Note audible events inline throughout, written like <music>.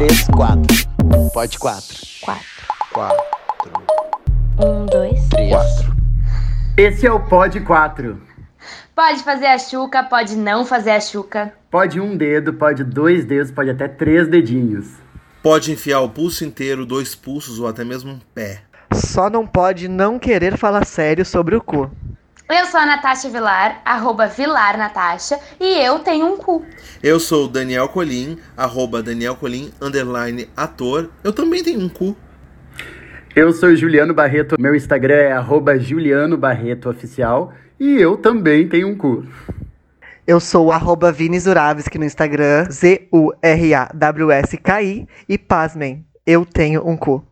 três, quatro. Pode quatro. Quatro. Quatro. Um, dois. Três. Quatro. Esse é o Pod 4. Pode fazer a chuca, pode não fazer a chuca. Pode um dedo, pode dois dedos, pode até três dedinhos. Pode enfiar o pulso inteiro, dois pulsos ou até mesmo um pé. Só não pode não querer falar sério sobre o cu. Eu sou a Natasha Vilar, arroba Vilar Natasha, e eu tenho um cu. Eu sou o Daniel Colim, arroba Daniel Colim, underline ator. Eu também tenho um cu. Eu sou Juliano Barreto, meu Instagram é arroba Juliano Barreto Oficial e eu também tenho um cu. Eu sou o arroba Vini Zuravski no Instagram, Z-U-R-A-W-S-K-I, e pasmem, eu tenho um cu.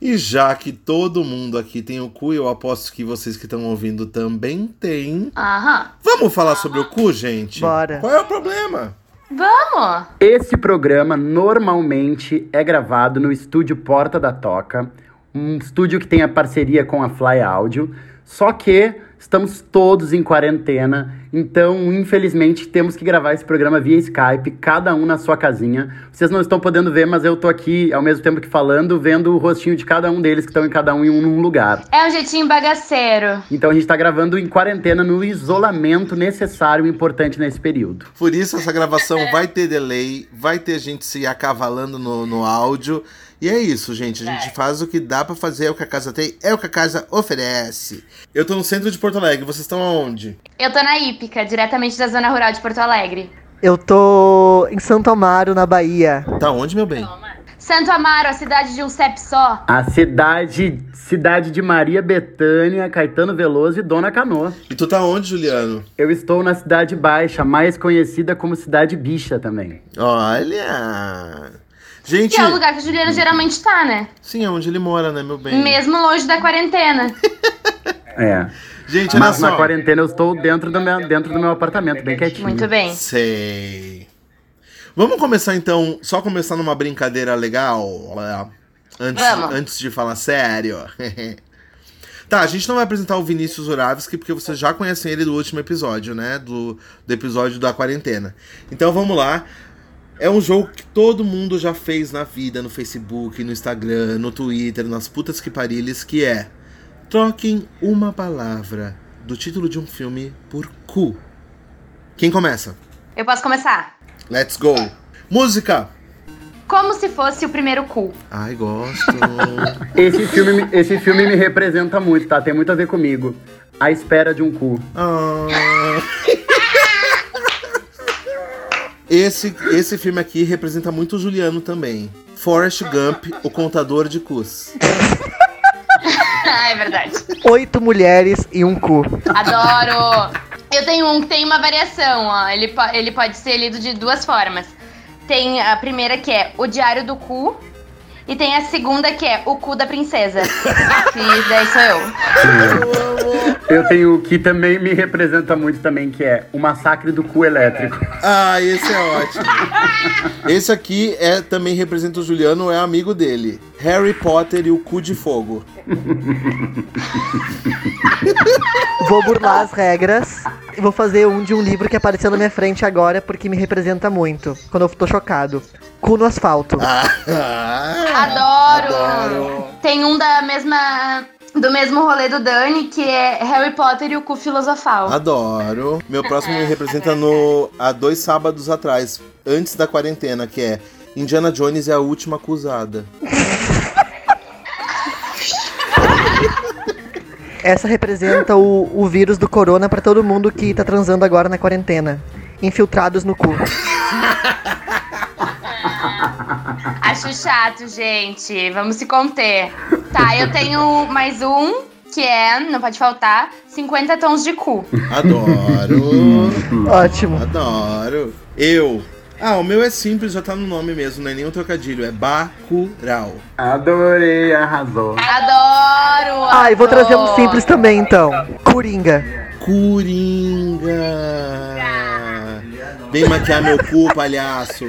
E já que todo mundo aqui tem o cu, eu aposto que vocês que estão ouvindo também têm. Aham. Vamos falar sobre o cu, gente? Bora. Qual é o problema? Vamos! Esse programa normalmente é gravado no estúdio Porta da Toca, um estúdio que tem a parceria com a Fly Audio, só que estamos todos em quarentena, então infelizmente temos que gravar esse programa via Skype, cada um na sua casinha. Vocês não estão podendo ver, mas eu tô aqui ao mesmo tempo que falando, vendo o rostinho de cada um deles que estão em cada um em um lugar. É um jeitinho bagaceiro. Então a gente tá gravando em quarentena no isolamento necessário e importante nesse período. Por isso essa gravação vai ter delay, vai ter gente se acavalando no, no áudio. E é isso, gente. A gente faz o que dá pra fazer, é o que a casa tem, é o que a casa oferece. Eu tô no centro de Porto Alegre, vocês estão aonde? Eu tô na Ípica, diretamente da zona rural de Porto Alegre. Eu tô em Santo Amaro, na Bahia. Tá onde, meu bem? Santo Amaro, a cidade de um CEP só. A cidade, cidade de Maria Bethânia, Caetano Veloso e Dona Canoa. E tu tá onde, Juliano? Eu estou na Cidade Baixa, mais conhecida como Cidade Bicha também. Olha! Gente, Que é o lugar que o Juliano geralmente tá, né? sim, é onde ele mora, né, meu bem? Mesmo longe da quarentena. <laughs> É. Gente, olha Mas só. na quarentena eu estou dentro do meu, dentro do meu apartamento, bem quietinho. Muito bem. Sei. Vamos começar então, só começar numa brincadeira legal? Antes, Vamos. antes de falar sério. <laughs> tá, a gente não vai apresentar o Vinícius Uravski, porque vocês já conhecem ele do último episódio, né? Do, do episódio da quarentena. Então vamos lá. É um jogo que todo mundo já fez na vida, no Facebook, no Instagram, no Twitter, nas putas que pariles, que é Troquem uma palavra do título de um filme por cu. Quem começa? Eu posso começar? Let's go. Música. Como se fosse o primeiro cu. Ai, gosto. <laughs> Esse filme, me- esse filme me representa muito, tá? Tem muito a ver comigo. A espera de um cu. Ah. Esse, esse filme aqui representa muito o Juliano também. Forrest Gump, o contador de cus. <laughs> ah, <laughs> é verdade. Oito mulheres e um cu. Adoro! Eu tenho um que tem uma variação, ó. Ele, po- ele pode ser lido de duas formas. Tem a primeira que é o diário do cu. E tem a segunda que é o cu da princesa. <laughs> que daí sou eu. Eu tenho o que também me representa muito também, que é o massacre do cu elétrico. Ah, esse é ótimo. Esse aqui é também representa o Juliano, é amigo dele. Harry Potter e o cu de fogo. Vou burlar as regras e vou fazer um de um livro que apareceu na minha frente agora porque me representa muito. Quando eu tô chocado. Cu no asfalto. Ah, Adoro! Adoro. Tem um da mesma. Do mesmo rolê do Dani, que é Harry Potter e o cu filosofal. Adoro. Meu próximo me representa no há dois sábados atrás, antes da quarentena, que é Indiana Jones é a última acusada. Essa representa o, o vírus do corona pra todo mundo que tá transando agora na quarentena. Infiltrados no cu. <laughs> Acho chato, gente. Vamos se conter. Tá, eu tenho mais um, que é, não pode faltar, 50 tons de cu. Adoro. Ótimo. Adoro. Eu. Ah, o meu é simples, já tá no nome mesmo, não é nenhum trocadilho, é Bacurau. Adorei, arrasou. Adoro! Ah, e vou trazer um simples também então. Coringa. Coringa. Vem maquiar meu cu, palhaço.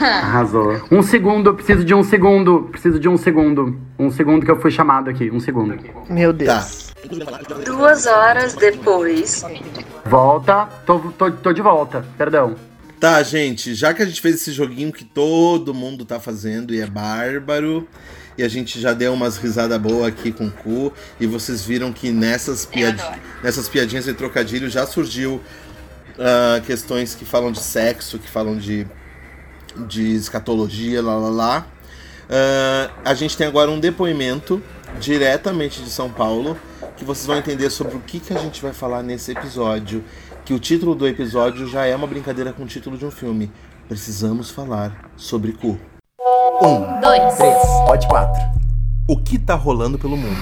Arrasou. Um segundo, eu preciso de um segundo. Preciso de um segundo. Um segundo que eu fui chamado aqui. Um segundo. Meu Tá. Deus. Duas horas depois, Volta. Tô, tô, tô de volta. Perdão. Tá, gente, já que a gente fez esse joguinho que todo mundo tá fazendo e é bárbaro, e a gente já deu umas risadas boas aqui com o cu, e vocês viram que nessas, piad... nessas piadinhas de trocadilho já surgiu ah, questões que falam de sexo, que falam de, de escatologia, lá lá lá. Ah, a gente tem agora um depoimento diretamente de São Paulo, que vocês vão entender sobre o que, que a gente vai falar nesse episódio. Que o título do episódio já é uma brincadeira com o título de um filme. Precisamos falar sobre cu. Um, Dois. três, pode quatro. O que tá rolando pelo mundo?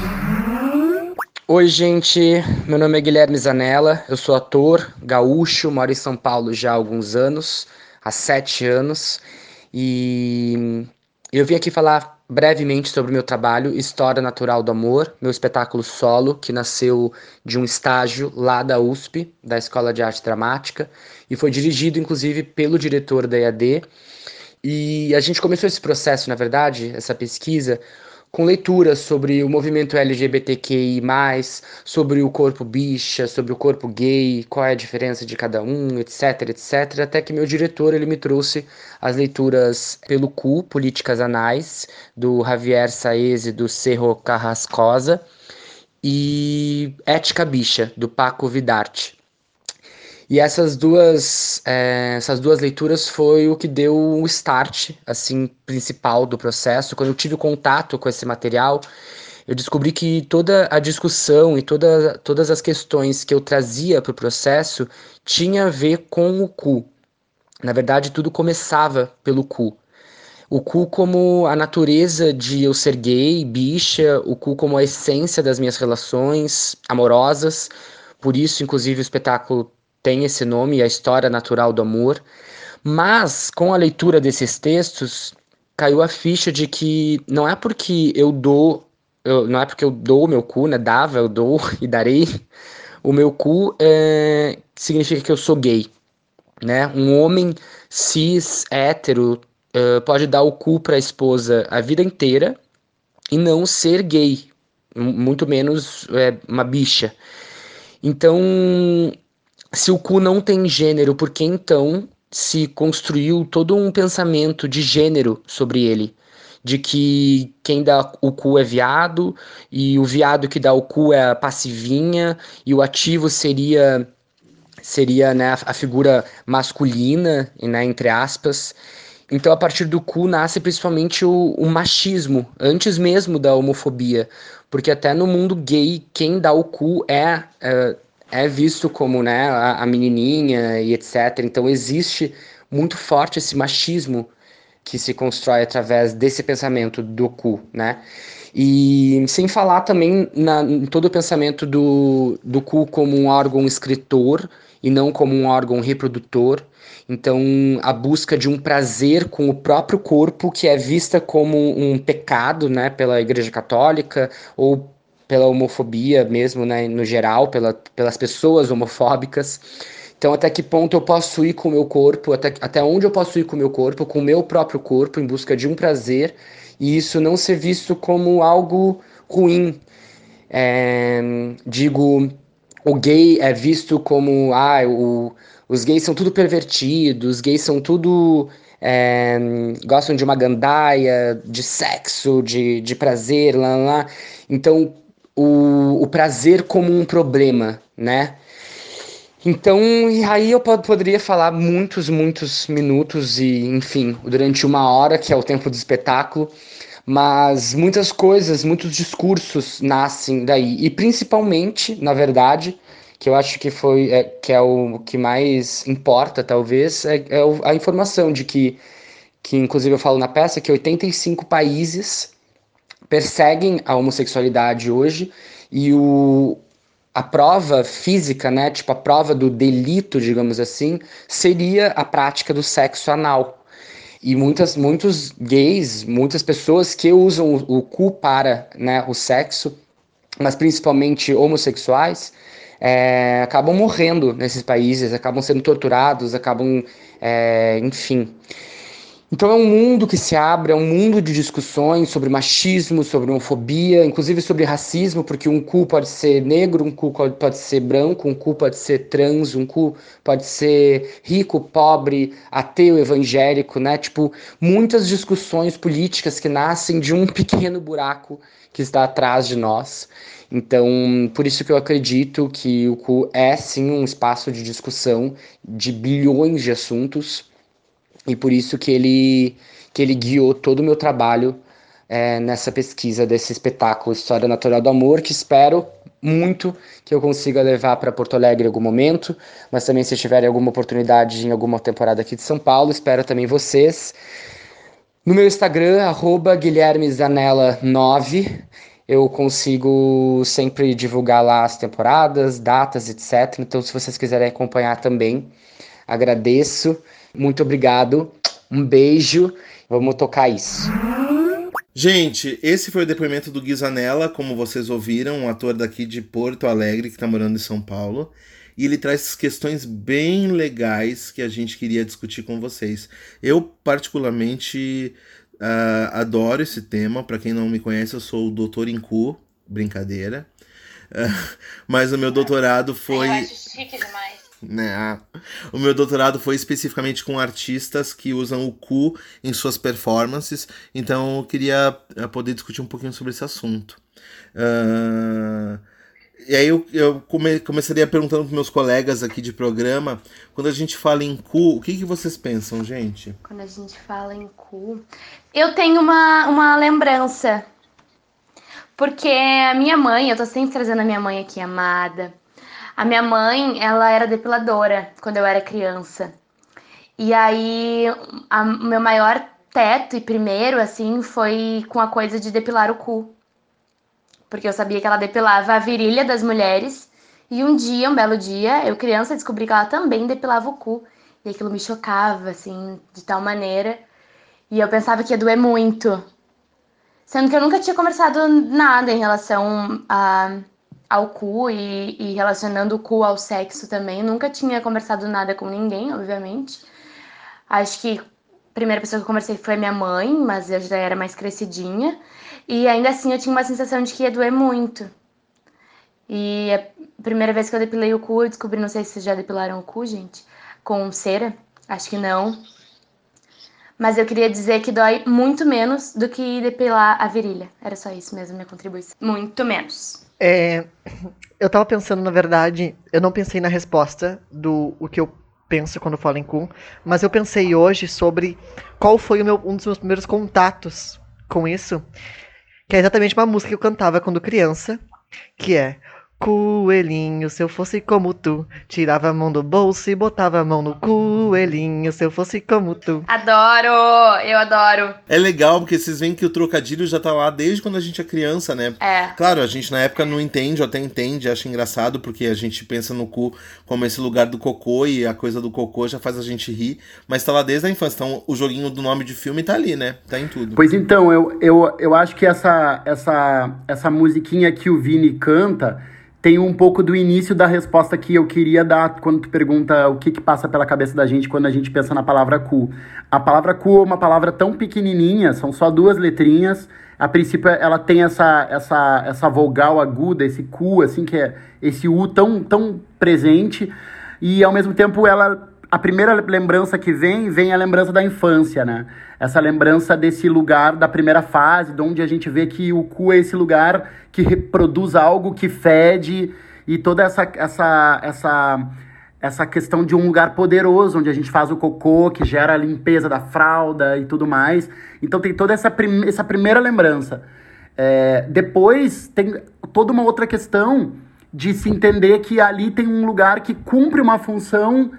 Oi, gente. Meu nome é Guilherme Zanella. Eu sou ator, gaúcho, moro em São Paulo já há alguns anos há sete anos. E eu vim aqui falar brevemente sobre o meu trabalho, História Natural do Amor, meu espetáculo solo, que nasceu de um estágio lá da USP, da Escola de Arte Dramática, e foi dirigido, inclusive, pelo diretor da EAD. E a gente começou esse processo, na verdade, essa pesquisa, com leituras sobre o movimento LGBTQI, sobre o corpo bicha, sobre o corpo gay, qual é a diferença de cada um, etc, etc. Até que meu diretor ele me trouxe as leituras pelo cu, Políticas Anais, do Javier Saez e do Cerro Carrascosa, e Ética Bicha, do Paco Vidarte. E essas duas, eh, essas duas leituras foi o que deu o start, assim, principal do processo. Quando eu tive contato com esse material, eu descobri que toda a discussão e toda, todas as questões que eu trazia para o processo tinha a ver com o cu. Na verdade, tudo começava pelo cu. O cu como a natureza de eu ser gay, bicha, o cu como a essência das minhas relações amorosas. Por isso, inclusive, o espetáculo tem esse nome, a história natural do amor. Mas com a leitura desses textos, caiu a ficha de que não é porque eu dou, eu- não é porque eu dou o meu cu, né? Dava, eu dou <laughs> e darei. O meu cu é, significa que eu sou gay, né? Um homem cis, hétero, eh, pode dar o cu para a esposa a vida inteira e não ser gay, mu- muito menos é, uma bicha. Então, se o cu não tem gênero, por que então se construiu todo um pensamento de gênero sobre ele? De que quem dá o cu é viado, e o viado que dá o cu é a passivinha, e o ativo seria seria né, a figura masculina, né, entre aspas. Então, a partir do cu nasce principalmente o, o machismo, antes mesmo da homofobia. Porque até no mundo gay, quem dá o cu é, é, é visto como né, a, a menininha e etc. Então, existe muito forte esse machismo que se constrói através desse pensamento do cu, né? E sem falar também na, em todo o pensamento do, do cu como um órgão escritor e não como um órgão reprodutor. Então, a busca de um prazer com o próprio corpo, que é vista como um pecado, né, pela Igreja Católica ou pela homofobia mesmo, né, no geral, pela, pelas pessoas homofóbicas. Então, até que ponto eu posso ir com o meu corpo, até, até onde eu posso ir com o meu corpo, com o meu próprio corpo, em busca de um prazer, e isso não ser visto como algo ruim. É, digo, o gay é visto como, ah, o, os gays são tudo pervertidos, os gays são tudo. é, gostam de uma gandaia, de sexo, de, de prazer, lá, lá. Então, o, o prazer como um problema, né? Então, aí eu pod- poderia falar muitos, muitos minutos e, enfim, durante uma hora, que é o tempo do espetáculo, mas muitas coisas, muitos discursos nascem daí. E principalmente, na verdade, que eu acho que foi, é, que é o que mais importa, talvez, é, é a informação de que, que, inclusive eu falo na peça, que 85 países perseguem a homossexualidade hoje e o, a prova física, né, tipo a prova do delito, digamos assim, seria a prática do sexo anal. E muitas, muitos gays, muitas pessoas que usam o, o cu para né, o sexo, mas principalmente homossexuais, é, acabam morrendo nesses países, acabam sendo torturados, acabam, é, enfim. Então é um mundo que se abre, é um mundo de discussões sobre machismo, sobre homofobia, inclusive sobre racismo, porque um cu pode ser negro, um cu pode ser branco, um cu pode ser trans, um cu pode ser rico, pobre, ateu, evangélico, né? Tipo, muitas discussões políticas que nascem de um pequeno buraco que está atrás de nós. Então, por isso que eu acredito que o cu é sim um espaço de discussão de bilhões de assuntos e por isso que ele, que ele guiou todo o meu trabalho é, nessa pesquisa desse espetáculo História Natural do Amor, que espero muito que eu consiga levar para Porto Alegre em algum momento, mas também se tiverem alguma oportunidade em alguma temporada aqui de São Paulo, espero também vocês. No meu Instagram, arroba guilhermezanella9, eu consigo sempre divulgar lá as temporadas, datas, etc. Então, se vocês quiserem acompanhar também, agradeço. Muito obrigado. Um beijo. Vamos tocar isso. Gente, esse foi o depoimento do Guizanella, como vocês ouviram, um ator daqui de Porto Alegre que está morando em São Paulo. E ele traz questões bem legais que a gente queria discutir com vocês. Eu, particularmente, uh, adoro esse tema. Para quem não me conhece, eu sou o doutor Incu, brincadeira. Uh, <laughs> mas o meu doutorado foi. Eu acho chique demais. Né? O meu doutorado foi especificamente com artistas que usam o cu em suas performances, então eu queria eh, poder discutir um pouquinho sobre esse assunto. Uh, e aí eu, eu come, começaria perguntando para meus colegas aqui de programa, quando a gente fala em cu, o que, que vocês pensam, gente? Quando a gente fala em cu, eu tenho uma, uma lembrança. Porque a minha mãe, eu tô sempre trazendo a minha mãe aqui, amada a minha mãe, ela era depiladora quando eu era criança. E aí, o meu maior teto e primeiro, assim, foi com a coisa de depilar o cu. Porque eu sabia que ela depilava a virilha das mulheres. E um dia, um belo dia, eu criança descobri que ela também depilava o cu. E aquilo me chocava, assim, de tal maneira. E eu pensava que ia doer muito. Sendo que eu nunca tinha conversado nada em relação a ao cu e, e, relacionando o cu ao sexo também. Nunca tinha conversado nada com ninguém, obviamente. Acho que a primeira pessoa que eu conversei foi minha mãe, mas eu já era mais crescidinha. E ainda assim eu tinha uma sensação de que ia doer muito. E a primeira vez que eu depilei o cu, eu descobri, não sei se vocês já depilaram o cu, gente, com cera. Acho que não. Mas eu queria dizer que dói muito menos do que depilar a virilha. Era só isso mesmo, minha contribuição. Muito menos. É, eu tava pensando, na verdade, eu não pensei na resposta do o que eu penso quando falo em cu, mas eu pensei hoje sobre qual foi meu, um dos meus primeiros contatos com isso, que é exatamente uma música que eu cantava quando criança, que é Coelhinho, se eu fosse como tu, tirava a mão do bolso e botava a mão no coelhinho, se eu fosse como tu. Adoro! Eu adoro. É legal porque vocês veem que o trocadilho já tá lá desde quando a gente é criança, né? É. Claro, a gente na época não entende, ou até entende, acha engraçado, porque a gente pensa no cu como esse lugar do cocô e a coisa do cocô já faz a gente rir, mas tá lá desde a infância. Então o joguinho do nome de filme tá ali, né? Tá em tudo. Pois então, eu, eu, eu acho que essa, essa, essa musiquinha que o Vini canta tem um pouco do início da resposta que eu queria dar quando tu pergunta o que, que passa pela cabeça da gente quando a gente pensa na palavra cu. A palavra cu é uma palavra tão pequenininha, são só duas letrinhas. A princípio, ela tem essa, essa, essa vogal aguda, esse cu, assim, que é esse U tão, tão presente. E, ao mesmo tempo, ela a primeira lembrança que vem, vem a lembrança da infância, né? Essa lembrança desse lugar da primeira fase, de onde a gente vê que o cu é esse lugar que reproduz algo que fede e toda essa essa essa essa questão de um lugar poderoso onde a gente faz o cocô, que gera a limpeza da fralda e tudo mais. Então tem toda essa, prim essa primeira lembrança. É, depois tem toda uma outra questão de se entender que ali tem um lugar que cumpre uma função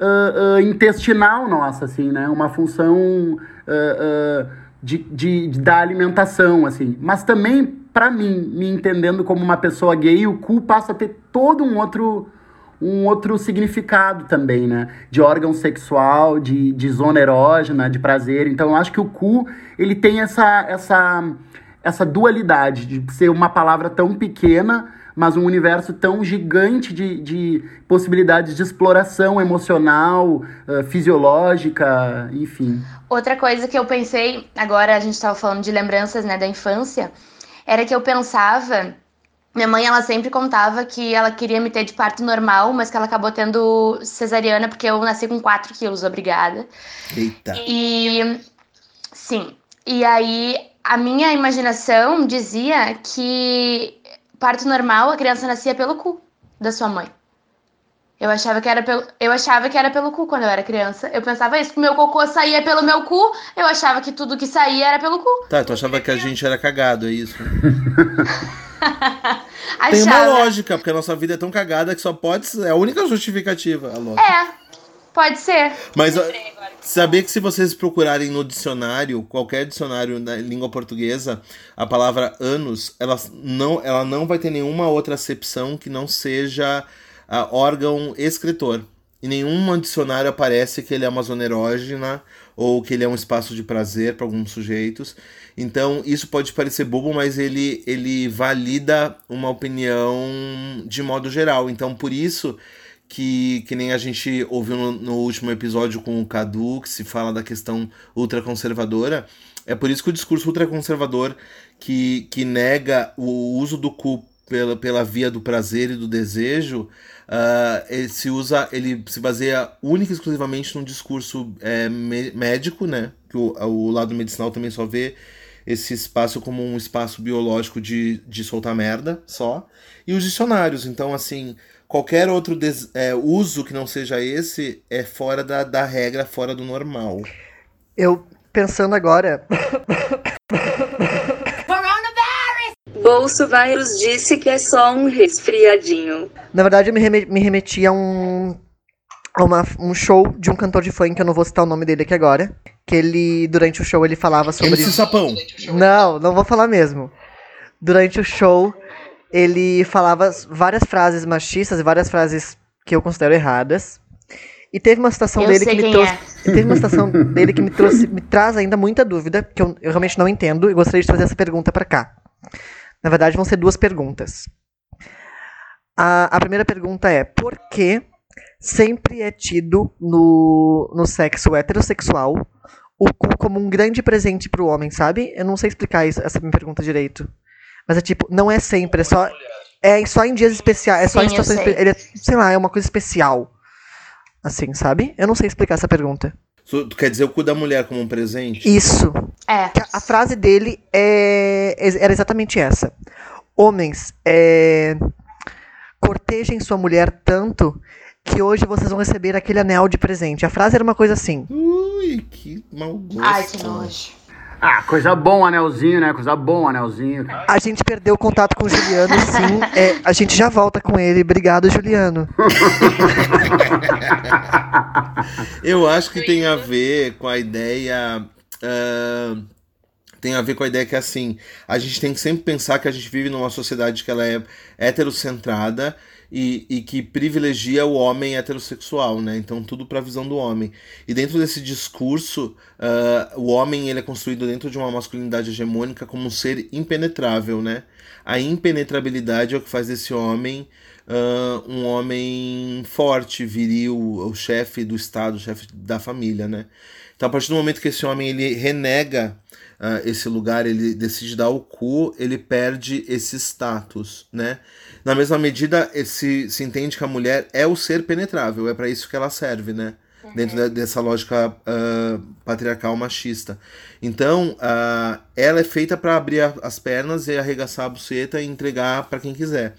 uh, uh, intestinal nossa, assim, né? Uma função uh, de, de, de, da alimentação, assim. Mas também, para mim, me entendendo como uma pessoa gay, o cu passa a ter todo um outro um outro significado também, né? De órgão sexual, de, de zona erógena, de prazer. Então, eu acho que o cu, ele tem essa, essa, essa dualidade de ser uma palavra tão pequena, mas um universo tão gigante de, de possibilidades de exploração emocional, uh, fisiológica, enfim. Outra coisa que eu pensei, agora a gente estava falando de lembranças né, da infância, era que eu pensava. Minha mãe, ela sempre contava que ela queria me ter de parto normal, mas que ela acabou tendo cesariana porque eu nasci com 4 quilos, obrigada. Eita. E. Sim. E aí, a minha imaginação dizia que parto normal, a criança nascia pelo cu da sua mãe. Eu achava que era pelo, eu achava que era pelo cu quando eu era criança. Eu pensava isso, que meu cocô saía pelo meu cu. Eu achava que tudo que saía era pelo cu. Tá, tu achava que a gente era cagado, é isso? <laughs> Tem uma lógica, porque a nossa vida é tão cagada que só pode ser. É a única justificativa, a lógica. É, pode ser. Mas ó, sabia que se vocês procurarem no dicionário, qualquer dicionário na língua portuguesa, a palavra anos, ela não, ela não vai ter nenhuma outra acepção que não seja uh, órgão escritor. Em nenhum dicionário aparece que ele é uma zona erógena ou que ele é um espaço de prazer para alguns sujeitos. Então, isso pode parecer bobo, mas ele, ele valida uma opinião de modo geral. Então, por isso que, que nem a gente ouviu no, no último episódio com o Cadu, que se fala da questão ultraconservadora, é por isso que o discurso ultraconservador que, que nega o uso do cu pela, pela via do prazer e do desejo, uh, ele se usa, ele se baseia única e exclusivamente num discurso é, médico, né? Que o, o lado medicinal também só vê esse espaço como um espaço biológico de, de soltar merda só. E os dicionários, então assim, qualquer outro des, é, uso que não seja esse é fora da, da regra, fora do normal. Eu, pensando agora. Bolsonaro disse que é só um resfriadinho. Na verdade, eu me, reme me remeti a um, a uma, um show de um cantor de funk, eu não vou citar o nome dele aqui agora. Que ele, durante o show, ele falava sobre. MC Sapão. Não, não vou falar mesmo. Durante o show, ele falava várias frases machistas e várias frases que eu considero erradas. E teve uma situação Eu dele que me trouxe. é. Teve uma situação dele que me trouxe, me traz ainda muita dúvida, que eu, eu realmente não entendo, e gostaria de trazer essa pergunta pra cá. Na verdade, vão ser duas perguntas. A, a primeira pergunta é: por que sempre é tido no, no sexo heterossexual o cu como um grande presente pro homem, sabe? Eu não sei explicar isso, essa minha pergunta direito. Mas é tipo, não é sempre, é só. É só em dias especiais, é só em Sim, eu situações. sei. Ele é, sei lá, é uma coisa especial. Assim, sabe? Eu não sei explicar essa pergunta. Tu quer dizer o cu da mulher como um presente? Isso. É. A- A frase dele é, era exatamente essa. Homens, é, cortejem sua mulher tanto que hoje vocês vão receber aquele anel de presente. A frase era uma coisa assim. Ui, que mau gosto. Ai, que nojo. Ah, coisa bom, anelzinho, né? Coisa bom, anelzinho. A gente perdeu o contato com o Juliano, sim. É, a gente já volta com ele. Obrigado, Juliano. <laughs> Eu acho que tem a ver com a ideia. ah, tem a ver com a ideia que assim, a gente tem que sempre pensar que a gente vive numa sociedade que ela é heterocentrada e, e que privilegia o homem heterossexual, né? Então tudo para a visão do homem. E dentro desse discurso, ah, o homem ele é construído dentro de uma masculinidade hegemônica como um ser impenetrável, né? A impenetrabilidade é o que faz desse homem ah, um homem forte, viril, o chefe do Estado, o chefe da família, né? Então, a partir do momento que esse homem ele renega ah, esse lugar, ele decide dar o cu, ele perde esse status, né? Na mesma medida, se, se entende que a mulher é o ser penetrável, é para isso que ela serve, né? Dentro de- dessa lógica ah, patriarcal machista. Então, ah, ela é feita para abrir a- as pernas e arregaçar a buceta e entregar para quem quiser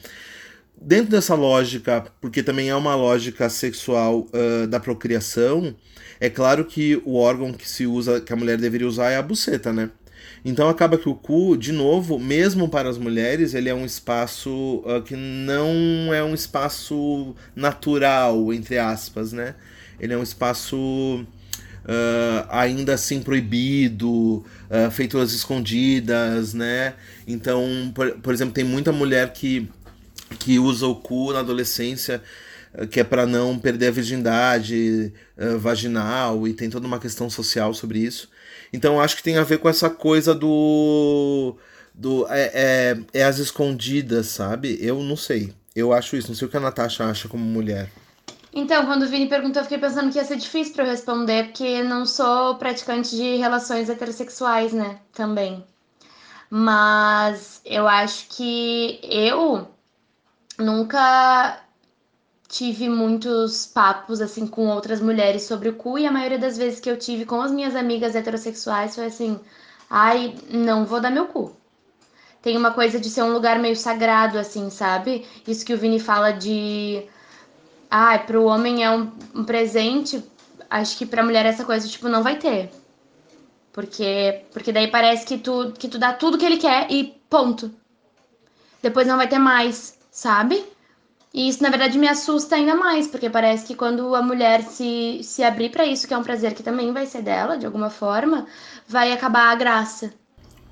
dentro dessa lógica, porque também é uma lógica sexual ah, da procriação, é claro que o órgão que se usa, que a mulher deveria usar é a buceta, né? Então acaba que o cu, de novo, mesmo para as mulheres, ele é um espaço ah, que não é um espaço natural, entre aspas, né? Ele é um espaço ah, ainda assim proibido, feito às escondidas, né? Então, por, por exemplo, tem muita mulher que que usa o cu na adolescência, eh, que é para não perder a virgindade eh, vaginal e tem toda uma questão social sobre isso. Então acho que tem a ver com essa coisa do do é, é, é as escondidas, sabe? Eu não sei. Eu acho isso. Não sei o que a Natasha acha como mulher. Então, quando o Vini perguntou, eu fiquei pensando que ia ser difícil pra eu responder, porque não sou praticante de relações heterossexuais, né? Também. Mas eu acho que eu nunca tive muitos papos assim com outras mulheres sobre o cu e a maioria das vezes que eu tive com as minhas amigas heterossexuais foi assim: "Ai, não vou dar meu cu". Tem uma coisa de ser um lugar meio sagrado assim, sabe? Isso que o Vini fala de ai, ah, pro homem é um, um presente, acho que pra mulher essa coisa tipo não vai ter. Porque porque daí parece que tu que tu dá tudo que ele quer e ponto. Depois não vai ter mais, sabe? E isso, na verdade, me assusta ainda mais, porque parece que quando a mulher se, se abrir para isso, que é um prazer que também vai ser dela, de alguma forma, vai acabar a graça.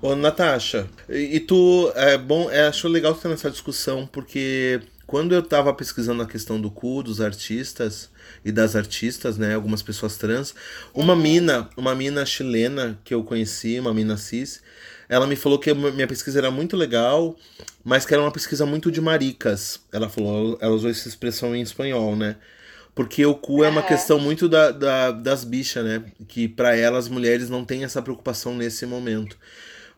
Ô, Natasha, e, e tu, é bom, é, acho legal ter nessa discussão, porque quando eu tava pesquisando a questão do cu dos artistas e das artistas, né, algumas pessoas trans, uma mina, uma mina chilena que eu conheci, uma mina cis, ela me falou que minha pesquisa era muito legal, mas que era uma pesquisa muito de maricas. Ela falou, ela usou essa expressão em espanhol, né? Porque o cu é uma questão muito da, da das bichas, né? Que para elas, as mulheres não têm essa preocupação nesse momento.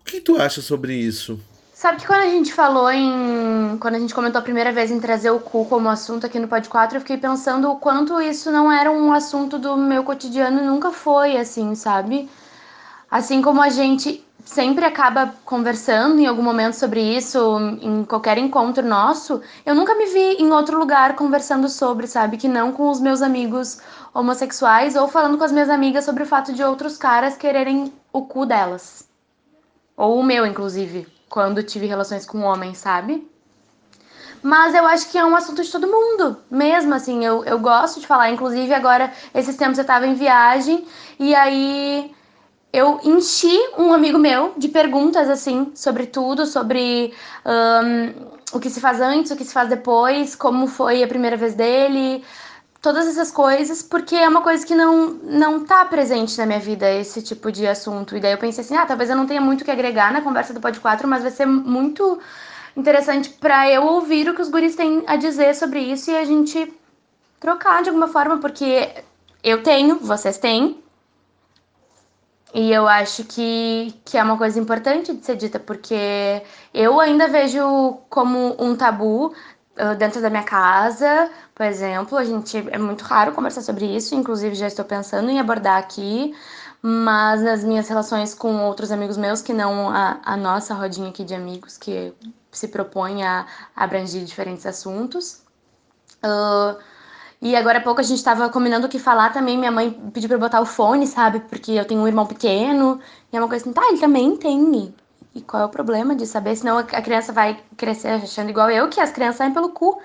O que tu acha sobre isso? Sabe que quando a gente falou em. Quando a gente comentou a primeira vez em trazer o cu como assunto aqui no Pod 4, eu fiquei pensando o quanto isso não era um assunto do meu cotidiano, nunca foi, assim, sabe? Assim como a gente sempre acaba conversando em algum momento sobre isso, em qualquer encontro nosso, eu nunca me vi em outro lugar conversando sobre, sabe? Que não com os meus amigos homossexuais ou falando com as minhas amigas sobre o fato de outros caras quererem o cu delas. Ou o meu, inclusive, quando tive relações com homens, sabe? Mas eu acho que é um assunto de todo mundo, mesmo assim. Eu, eu gosto de falar. Inclusive, agora, esses tempos eu tava em viagem e aí eu enchi um amigo meu de perguntas, assim, sobre tudo, sobre um, o que se faz antes, o que se faz depois, como foi a primeira vez dele, todas essas coisas, porque é uma coisa que não, não tá presente na minha vida, esse tipo de assunto. E daí eu pensei assim, ah, talvez eu não tenha muito que agregar na conversa do Pod 4, mas vai ser muito interessante para eu ouvir o que os guris têm a dizer sobre isso e a gente trocar de alguma forma, porque eu tenho, vocês têm, e eu acho que, que é uma coisa importante de ser dita, porque eu ainda vejo como um tabu dentro da minha casa, por exemplo. A gente é muito raro conversar sobre isso, inclusive já estou pensando em abordar aqui, mas nas minhas relações com outros amigos meus, que não a, a nossa rodinha aqui de amigos, que se propõe a abranger diferentes assuntos. Uh, e agora há pouco a gente tava combinando o que falar também. Minha mãe pediu eu botar o fone, sabe? Porque eu tenho um irmão pequeno. E é uma coisa assim, tá, ele também tem. E qual é o problema de saber? Senão a criança vai crescer achando igual eu, que as crianças saem pelo cu.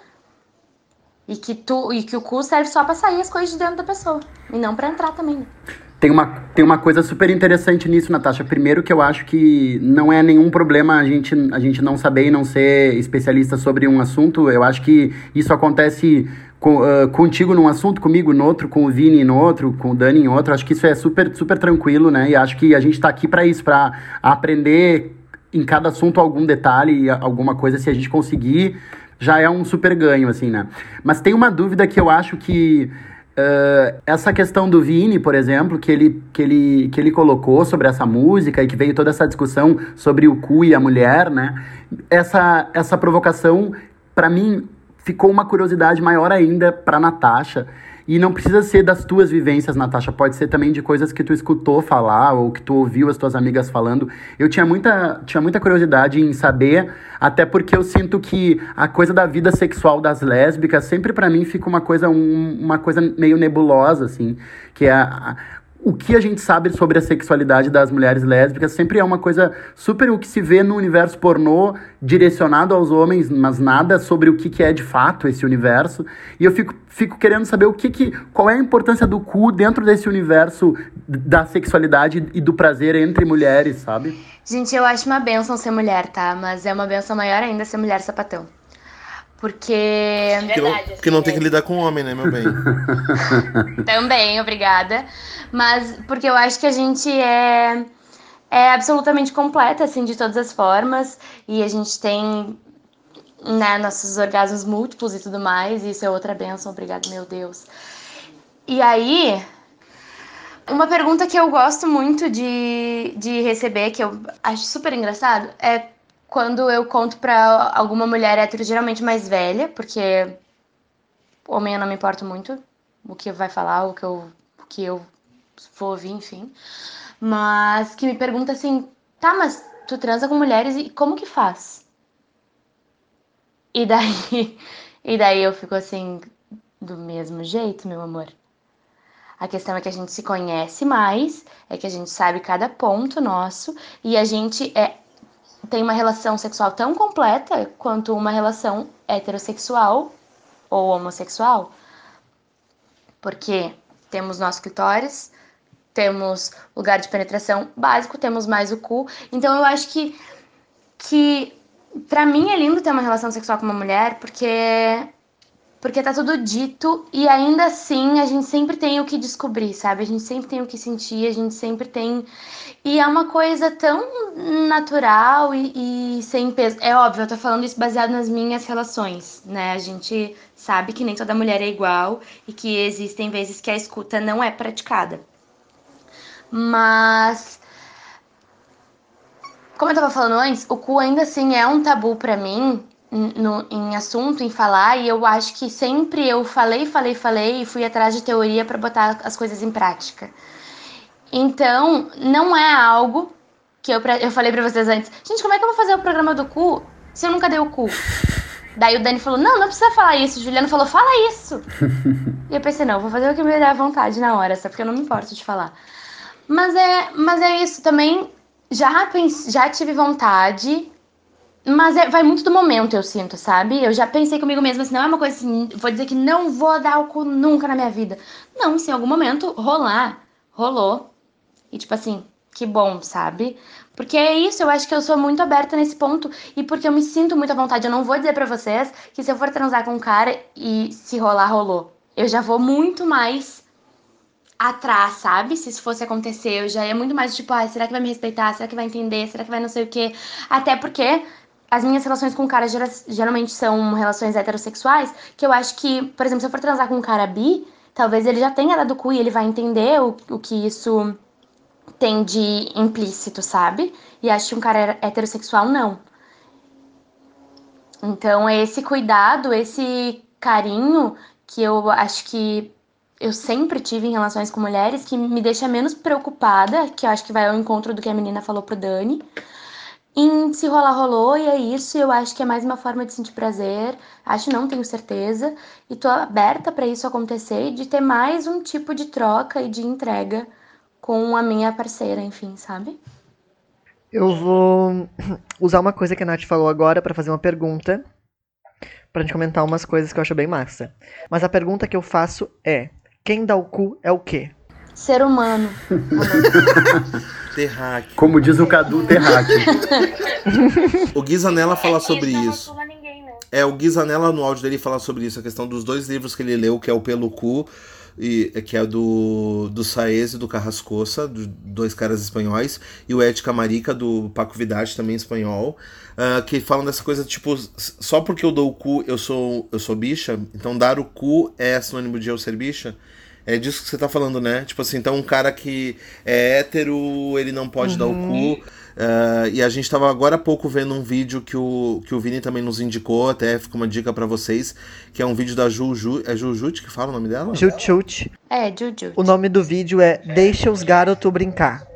E que, tu, e que o cu serve só pra sair as coisas de dentro da pessoa. E não pra entrar também. Tem uma, tem uma coisa super interessante nisso, Natasha. Primeiro que eu acho que não é nenhum problema a gente, a gente não saber e não ser especialista sobre um assunto. Eu acho que isso acontece com, uh, contigo num assunto, comigo no outro, com o Vini no outro, com o Dani em outro. Acho que isso é super, super tranquilo, né? E acho que a gente tá aqui para isso, para aprender em cada assunto algum detalhe, alguma coisa, se a gente conseguir, já é um super ganho, assim, né? Mas tem uma dúvida que eu acho que. Uh, essa questão do Vini, por exemplo, que ele, que, ele, que ele colocou sobre essa música e que veio toda essa discussão sobre o cu e a mulher, né? Essa, essa provocação, para mim, ficou uma curiosidade maior ainda para Natasha. E não precisa ser das tuas vivências, Natasha, pode ser também de coisas que tu escutou falar ou que tu ouviu as tuas amigas falando. Eu tinha muita, tinha muita curiosidade em saber, até porque eu sinto que a coisa da vida sexual das lésbicas sempre para mim fica uma coisa um, uma coisa meio nebulosa assim, que é a, o que a gente sabe sobre a sexualidade das mulheres lésbicas sempre é uma coisa super o que se vê no universo pornô direcionado aos homens, mas nada sobre o que, que é de fato esse universo. E eu fico, fico querendo saber o que, que qual é a importância do cu dentro desse universo da sexualidade e do prazer entre mulheres, sabe? Gente, eu acho uma benção ser mulher, tá? Mas é uma benção maior ainda ser mulher sapatão. Porque. Verdade, porque, não, porque não tem que lidar com homem, né, meu bem? <laughs> Também, obrigada. Mas porque eu acho que a gente é. é absolutamente completa, assim, de todas as formas. E a gente tem né, nossos orgasmos múltiplos e tudo mais. E isso é outra benção, obrigado, meu Deus. E aí, uma pergunta que eu gosto muito de, de receber, que eu acho super engraçado, é quando eu conto pra alguma mulher hétero, geralmente mais velha, porque homem eu não me importo muito o que vai falar, o que eu, o que eu vou ouvir, enfim. Mas que me pergunta assim, tá, mas tu transa com mulheres e como que faz? E daí, <laughs> e daí eu fico assim, do mesmo jeito, meu amor. A questão é que a gente se conhece mais, é que a gente sabe cada ponto nosso e a gente é, tem uma relação sexual tão completa quanto uma relação heterossexual ou homossexual. Porque temos nosso clitóris, temos lugar de penetração básico, temos mais o cu. Então eu acho que que para mim é lindo ter uma relação sexual com uma mulher, porque porque tá tudo dito e ainda assim a gente sempre tem o que descobrir, sabe? A gente sempre tem o que sentir, a gente sempre tem. E é uma coisa tão natural e, e sem peso. É óbvio, eu tô falando isso baseado nas minhas relações, né? A gente sabe que nem toda mulher é igual e que existem vezes que a escuta não é praticada. Mas. Como eu tava falando antes, o cu ainda assim é um tabu para mim no, em assunto, em falar, e eu acho que sempre eu falei, falei, falei e fui atrás de teoria para botar as coisas em prática. Então, não é algo que eu, eu falei para vocês antes. Gente, como é que eu vou fazer o programa do cu se eu nunca dei o cu? <laughs> Daí o Dani falou: Não, não precisa falar isso. O Juliano falou: Fala isso. <laughs> e eu pensei: Não, vou fazer o que me der vontade na hora, só porque eu não me importo de falar. Mas é, mas é isso também. Já, já tive vontade, mas é, vai muito do momento, eu sinto, sabe? Eu já pensei comigo mesma assim, não é uma coisa assim, vou dizer que não vou dar cu nunca na minha vida. Não, se em algum momento rolar, rolou. E tipo assim, que bom, sabe? Porque é isso, eu acho que eu sou muito aberta nesse ponto e porque eu me sinto muito à vontade. Eu não vou dizer para vocês que se eu for transar com um cara e se rolar, rolou. Eu já vou muito mais atrás, sabe? Se isso fosse acontecer, eu já ia muito mais tipo, ah, será que vai me respeitar? Será que vai entender? Será que vai não sei o quê? Até porque as minhas relações com caras geralmente são relações heterossexuais, que eu acho que, por exemplo, se eu for transar com um cara bi, talvez ele já tenha dado cu e ele vai entender o, o que isso tem de implícito, sabe? E acho que um cara heterossexual não. Então, esse cuidado, esse carinho que eu acho que eu sempre tive em relações com mulheres que me deixa menos preocupada, que eu acho que vai ao encontro do que a menina falou pro Dani, em se rolar, rolou, e é isso. Eu acho que é mais uma forma de sentir prazer. Acho, não tenho certeza. E tô aberta para isso acontecer e de ter mais um tipo de troca e de entrega com a minha parceira, enfim, sabe? Eu vou <clears throat> usar uma coisa que a Nath falou agora para fazer uma pergunta. Pra gente comentar umas coisas que eu acho bem massa. Mas a pergunta que eu faço é: quem dá o cu é o quê? Ser humano. Terraque. Como diz o Cadu, terraque. O Guizanella fala É, sobre não isso. ninguém, né? É, o Guizanella no áudio dele fala sobre isso, a questão dos dois livros que ele leu, que é o Pelo Cu, e, que é do, do Saez e do Carrascosa, do, dois caras espanhóis, e o Ética Marica, do Paco Vidarte, também espanhol, ah, que falam dessa coisa, tipo, só porque eu dou o cu eu sou, eu sou bicha, então dar o cu é sinônimo de eu ser bicha? É disso que você tá falando, né? Tipo assim, então um cara que é hétero, ele não pode dar o cu. ah, e a gente tava agora há pouco vendo um vídeo que o, que o Vini também nos indicou, até fica uma dica pra vocês, que é um vídeo da Juju. É Jujute que fala o nome dela? Jut É, Juju. O nome do vídeo é Deixa os garotos brincar.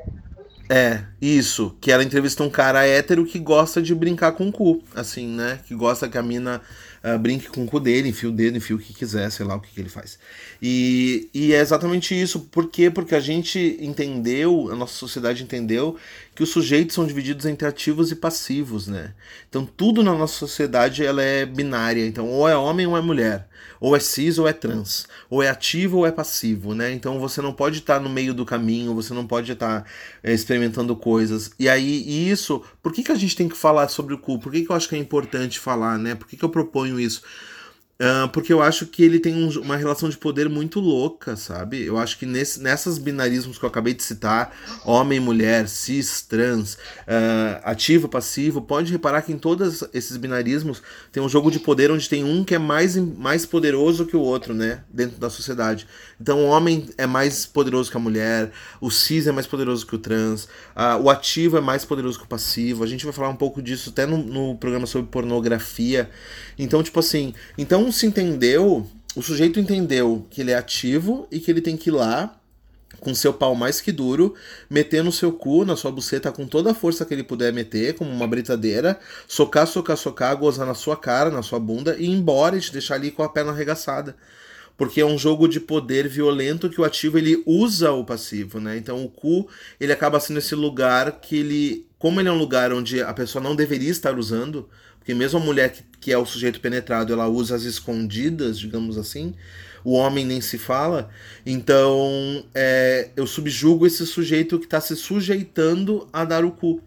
É, isso. Que ela entrevista um cara hétero que gosta de brincar com o cu, assim, né? Que gosta que a mina ah, brinque com o cu dele, enfia o dedo, enfia o que quiser, sei lá o que, que ele faz. E, e é exatamente isso. Por quê? Porque a gente entendeu, a nossa sociedade entendeu, que os sujeitos são divididos entre ativos e passivos, né? Então tudo na nossa sociedade ela é binária. Então ou é homem ou é mulher. Ou é cis ou é trans. Ou é ativo ou é passivo, né? Então você não pode estar no meio do caminho, você não pode estar é, experimentando coisas. E aí, isso, por que, que a gente tem que falar sobre o cu? Por que, que eu acho que é importante falar, né? Por que, que eu proponho isso? Ah, porque eu acho que ele tem um- uma relação de poder muito louca, sabe? Eu acho que nesse, nessas binarismos que eu acabei de citar, homem, mulher, cis, trans, ah, ativo, passivo, pode reparar que em todos esses binarismos tem um jogo de poder onde tem um que é mais, mais poderoso que o outro, né? Dentro da sociedade. Então o homem é mais poderoso que a mulher, o cis é mais poderoso que o trans, ah, o ativo é mais poderoso que o passivo. A gente vai falar um pouco disso até no, no programa sobre pornografia. Então, tipo assim, então se entendeu, o sujeito entendeu que ele é ativo e que ele tem que ir lá com seu pau mais que duro, meter no seu cu, na sua buceta com toda a força que ele puder meter, como uma britadeira, socar, socar, socar, gozar na sua cara, na sua bunda e ir embora e te deixar ali com a perna arregaçada. Porque é um jogo de poder violento que o ativo ele usa o passivo, né? Então o cu, ele acaba sendo esse lugar que ele, como ele é um lugar onde a pessoa não deveria estar usando, porque mesmo a mulher que, que é o sujeito penetrado, ela usa as escondidas, digamos assim, o homem nem se fala. Então é, eu subjugo esse sujeito que está se sujeitando a dar o cu,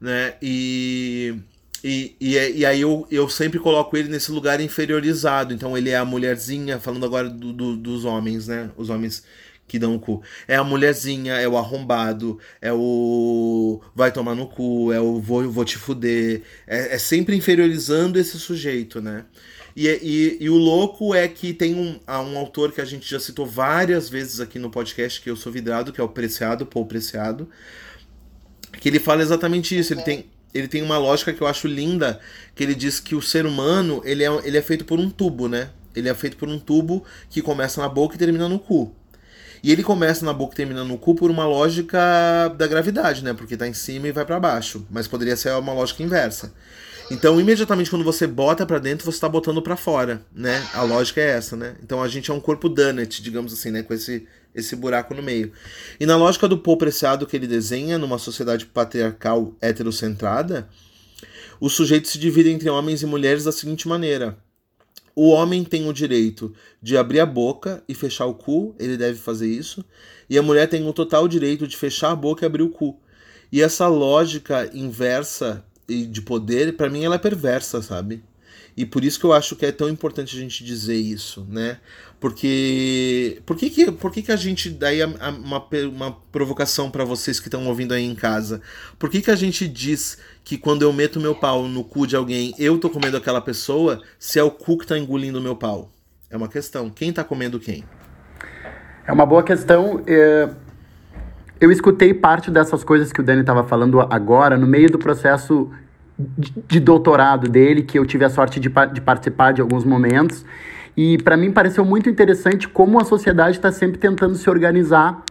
né? E e, e, e aí eu, eu sempre coloco ele nesse lugar inferiorizado. Então ele é a mulherzinha, falando agora do, do- dos homens, né? Os homens que dão o cu. É a mulherzinha, é o arrombado, é o vai tomar no cu, é o vou, vou te fuder. É, é sempre inferiorizando esse sujeito, né? E, e, e o louco é que tem um, há um autor que a gente já citou várias vezes aqui no podcast, que eu sou vidrado, que é o Preciado, Paul Preciado, que ele fala exatamente isso. Ele tem, ele tem uma lógica que eu acho linda, que ele diz que o ser humano ele é, ele é feito por um tubo, né? Ele é feito por um tubo que começa na boca e termina no cu. E ele começa na boca e termina no cu por uma lógica da gravidade, né? Porque tá em cima e vai para baixo. Mas poderia ser uma lógica inversa. Então, imediatamente quando você bota pra dentro, você tá botando pra fora, né? A lógica é essa, né? Então a gente é um corpo donut, digamos assim, né? Com esse, esse buraco no meio. E na lógica do Paul Preciado que ele desenha numa sociedade patriarcal heterocentrada, o sujeito se divide entre homens e mulheres da seguinte maneira: o homem tem o direito de abrir a boca e fechar o cu, ele deve fazer isso, e a mulher tem o total direito de fechar a boca e abrir o cu. E essa lógica inversa e de poder, pra mim ela é perversa, sabe? E por isso que eu acho que é tão importante a gente dizer isso, né? Porque. Por que, que, por que, que a gente. Daí, uma, uma provocação pra vocês que estão ouvindo aí em casa. Por que, que a gente diz que quando eu meto meu pau no cu de alguém, eu tô comendo aquela pessoa, se é o cu que tá engolindo meu pau? É uma questão. Quem tá comendo quem? É uma boa questão. é, Eu escutei parte dessas coisas que o Dani estava falando agora no meio do processo de doutorado dele, que eu tive a sorte de, de participar de alguns momentos. E para mim pareceu muito interessante como a sociedade está sempre tentando se organizar,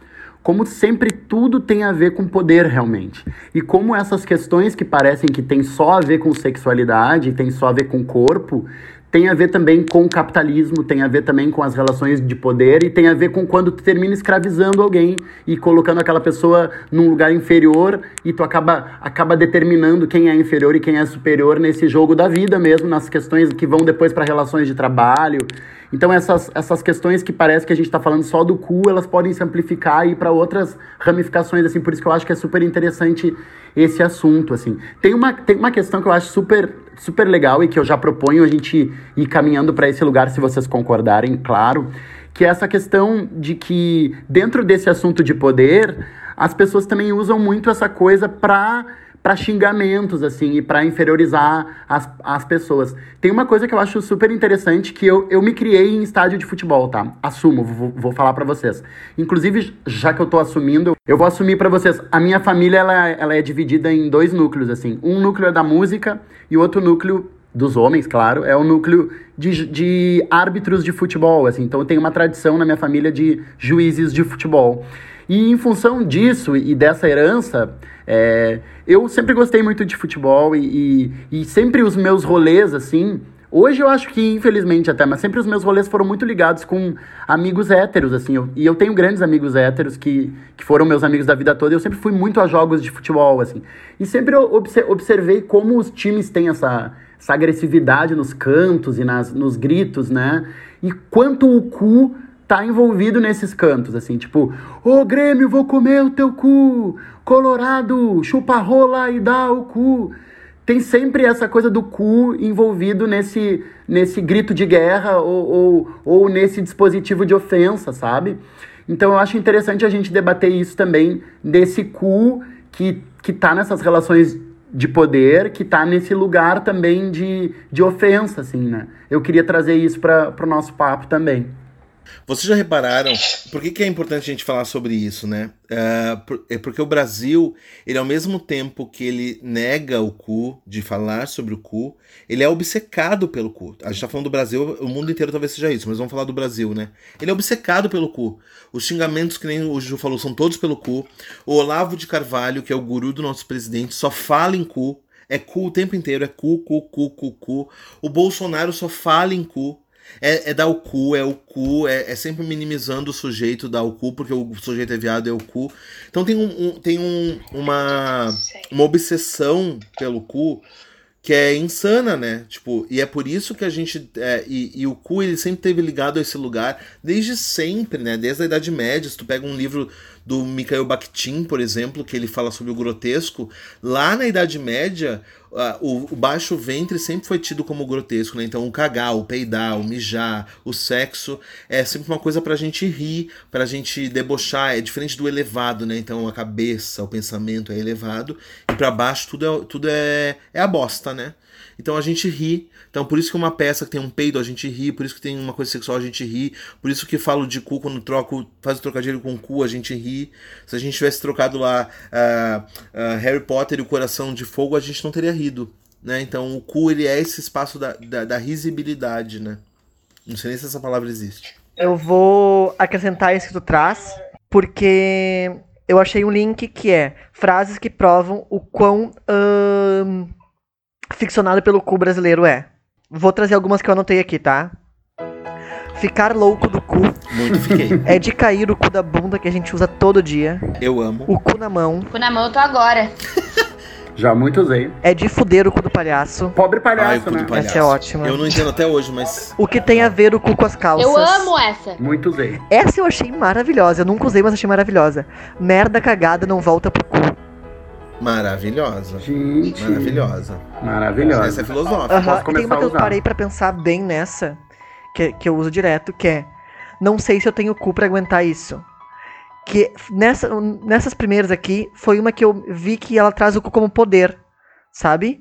como sempre tudo tem a ver com poder realmente. E como essas questões que parecem que tem só a ver com sexualidade, tem só a ver com corpo, tem a ver também com o capitalismo, tem a ver também com as relações de poder e tem a ver com quando tu termina escravizando alguém e colocando aquela pessoa num lugar inferior e tu acaba, acaba determinando quem é inferior e quem é superior nesse jogo da vida mesmo, nas questões que vão depois para relações de trabalho. Então essas, essas questões que parece que a gente está falando só do cu, elas podem se amplificar e ir para outras ramificações, assim, por isso que eu acho que é super interessante esse assunto, assim. Tem uma, tem uma questão que eu acho super, super legal e que eu já proponho a gente ir caminhando para esse lugar, se vocês concordarem, claro, que é essa questão de que dentro desse assunto de poder, as pessoas também usam muito essa coisa para para xingamentos, assim, e para inferiorizar as, as pessoas. Tem uma coisa que eu acho super interessante, que eu, eu me criei em estádio de futebol, tá? Assumo, vou, vou falar para vocês. Inclusive, já que eu tô assumindo, eu vou assumir para vocês. A minha família, ela, ela é dividida em dois núcleos, assim. Um núcleo é da música e o outro núcleo dos homens, claro, é o núcleo de, de árbitros de futebol, assim. Então, eu tenho uma tradição na minha família de juízes de futebol. E em função disso e dessa herança, é, eu sempre gostei muito de futebol e, e, e sempre os meus rolês, assim. Hoje eu acho que, infelizmente até, mas sempre os meus rolês foram muito ligados com amigos héteros, assim. eu- e eu tenho grandes amigos héteros que, que foram meus amigos da vida toda. Eu sempre fui muito a jogos de futebol, assim. E sempre eu obse- observei como os times têm essa, essa agressividade nos cantos e nas, nos gritos, né? E quanto o cu tá envolvido nesses cantos, assim, tipo, ô Grêmio, vou comer o teu cu, Colorado, chupa rola e dá o cu. tem sempre essa coisa do cu envolvido nesse, nesse grito de guerra ou, ou, ou nesse dispositivo de ofensa, sabe? Então eu acho interessante a gente debater isso também, desse cu que, que tá nessas relações de poder, que tá nesse lugar também de, de ofensa, assim, né? Eu queria trazer isso para o nosso papo também. Vocês já repararam por que, que é importante a gente falar sobre isso, né? Uh, é porque o Brasil, ele ao mesmo tempo que ele nega o cu, de falar sobre o cu, ele é obcecado pelo cu. A gente tá falando do Brasil, o mundo inteiro talvez seja isso, mas vamos falar do Brasil, né? Ele é obcecado pelo cu. Os xingamentos, que nem o Ju falou, são todos pelo cu. O Olavo de Carvalho, que é o guru do nosso presidente, só fala em cu. É cu o tempo inteiro, é cu, cu, cu, cu, cu. O Bolsonaro só fala em cu. É, é dar o cu, é o cu, é, é, sempre minimizando o sujeito dar o cu, porque o sujeito é viado, é o cu. Então tem, um, um tem um, uma, uma obsessão pelo cu que é insana, né? Tipo, e é por isso que a gente. É, e, e, o cu ele sempre teve ligado a esse lugar, desde sempre, né? Desde a Idade Média. Se tu pega um livro do Mikhail Bakhtin, por exemplo, que ele fala sobre o grotesco, lá na Idade Média, o, o, baixo ventre sempre foi tido como grotesco, né? Então o cagar, o peidar, o mijar, o sexo é sempre uma coisa pra gente rir, pra gente debochar, é diferente do elevado, né? Então a cabeça, o pensamento é elevado e para baixo tudo é, tudo é, é a bosta, né? Então a gente ri. Então por isso que uma peça que tem um peido a gente ri, por isso que tem uma coisa sexual a gente ri, por isso que falo de cu quando troco, faz o trocadilho com cu a gente ri. Se a gente tivesse trocado lá uh, uh, Harry Potter e o Coração de Fogo, a gente não teria rido. Né? Então o cu ele é esse espaço da, da, da risibilidade, né? Não sei nem se essa palavra existe. Eu vou acrescentar isso que tu traz, porque eu achei um link que é frases que provam o quão ficcionado pelo cu brasileiro é. Vou trazer algumas que eu anotei aqui, tá? Ficar louco do cu. Muito fiquei. É de cair o cu da bunda que a gente usa todo dia. Eu amo. O cu na mão. Cu na mão eu tô agora. Já muito usei. É de fuder o cu do palhaço. Pobre palhaço, Ai, o cu né? do palhaço. Essa é ótima. Eu não entendo até hoje, mas. O que tem a ver o cu com as calças. Eu amo essa. Muito usei. Essa eu achei maravilhosa. Eu nunca usei, mas achei maravilhosa. Merda cagada não volta pro cu. Maravilhosa. Gente. Maravilhosa. Maravilhosa. Essa é filosófica. Posso e começar tem uma a que eu parei pra pensar bem nessa, que, que eu uso direto, que é não sei se eu tenho cu pra aguentar isso. Que nessa, nessas primeiras aqui, foi uma que eu vi que ela traz o cu como poder, sabe?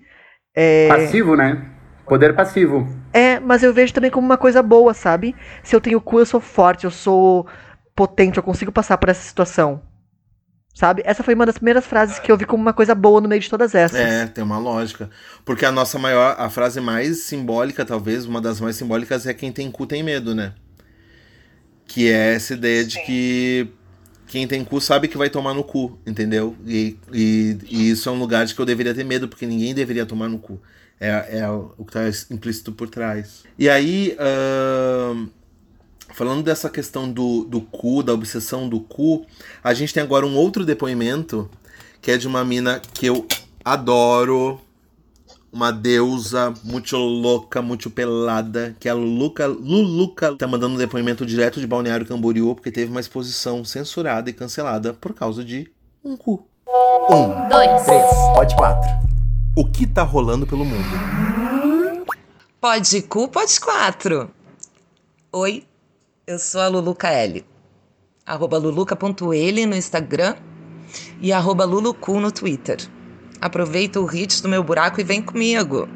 É, Passivo, né? Poder passivo. é, mas eu vejo também como uma coisa boa, sabe? Se eu tenho cu, eu sou forte, eu sou potente, eu consigo passar por essa situação. Sabe? Essa foi uma das primeiras frases que eu vi como uma coisa boa no meio de todas essas. É, tem uma lógica. Porque a nossa maior, a frase mais simbólica, talvez, uma das mais simbólicas é quem tem cu tem medo, né? Que é essa ideia de que quem tem cu sabe que vai tomar no cu, entendeu? E, e, e isso é um lugar de que eu deveria ter medo, porque ninguém deveria tomar no cu. É, é o que tá implícito por trás. E aí, ahn, falando dessa questão do, do cu, da obsessão do cu, a gente tem agora um outro depoimento que é de uma mina que eu adoro, uma deusa muito louca, muito pelada, que é a Luca, Luluca, tá mandando um depoimento direto de Balneário Camboriú, porque teve uma exposição censurada e cancelada por causa de um cu. Um, Dois. três, pode quatro. O que tá rolando pelo mundo? Pode cu, pode quatro. Oi, eu sou a Luluca L. Arroba luluca.ele no Instagram e arroba lulucu no Twitter. Aproveita o hit do meu buraco e vem comigo.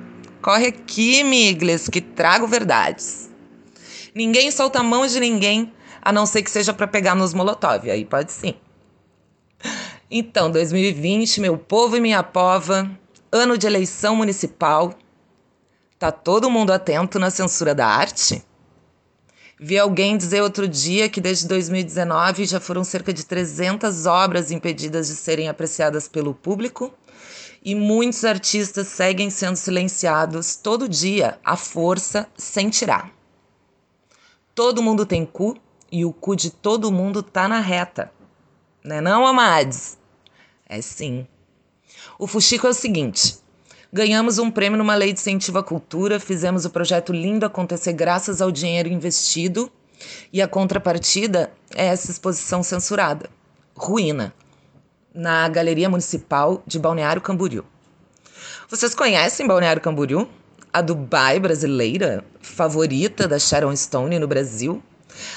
Corre aqui, migles, que trago verdades. Ninguém solta a mão de ninguém, a não ser que seja pra pegar nos molotov, aí pode sim. Então, 2020, meu povo e minha pova, ano de eleição municipal, Tá todo mundo atento na censura da arte? Vi alguém dizer outro dia que desde 2019 já foram cerca de 300 obras impedidas de serem apreciadas pelo público e muitos artistas seguem sendo silenciados todo dia, à força, sem tirar. Todo mundo tem cu e o cu de todo mundo tá na reta. Né não, Amades? É sim. O fuxico é o seguinte: ganhamos um prêmio numa lei de incentivo à cultura, fizemos o projeto lindo acontecer graças ao dinheiro investido e a contrapartida é essa exposição censurada. Ruína. Na Galeria Municipal de Balneário Camboriú. Vocês conhecem Balneário Camboriú? A Dubai brasileira, favorita da Sharon Stone no Brasil?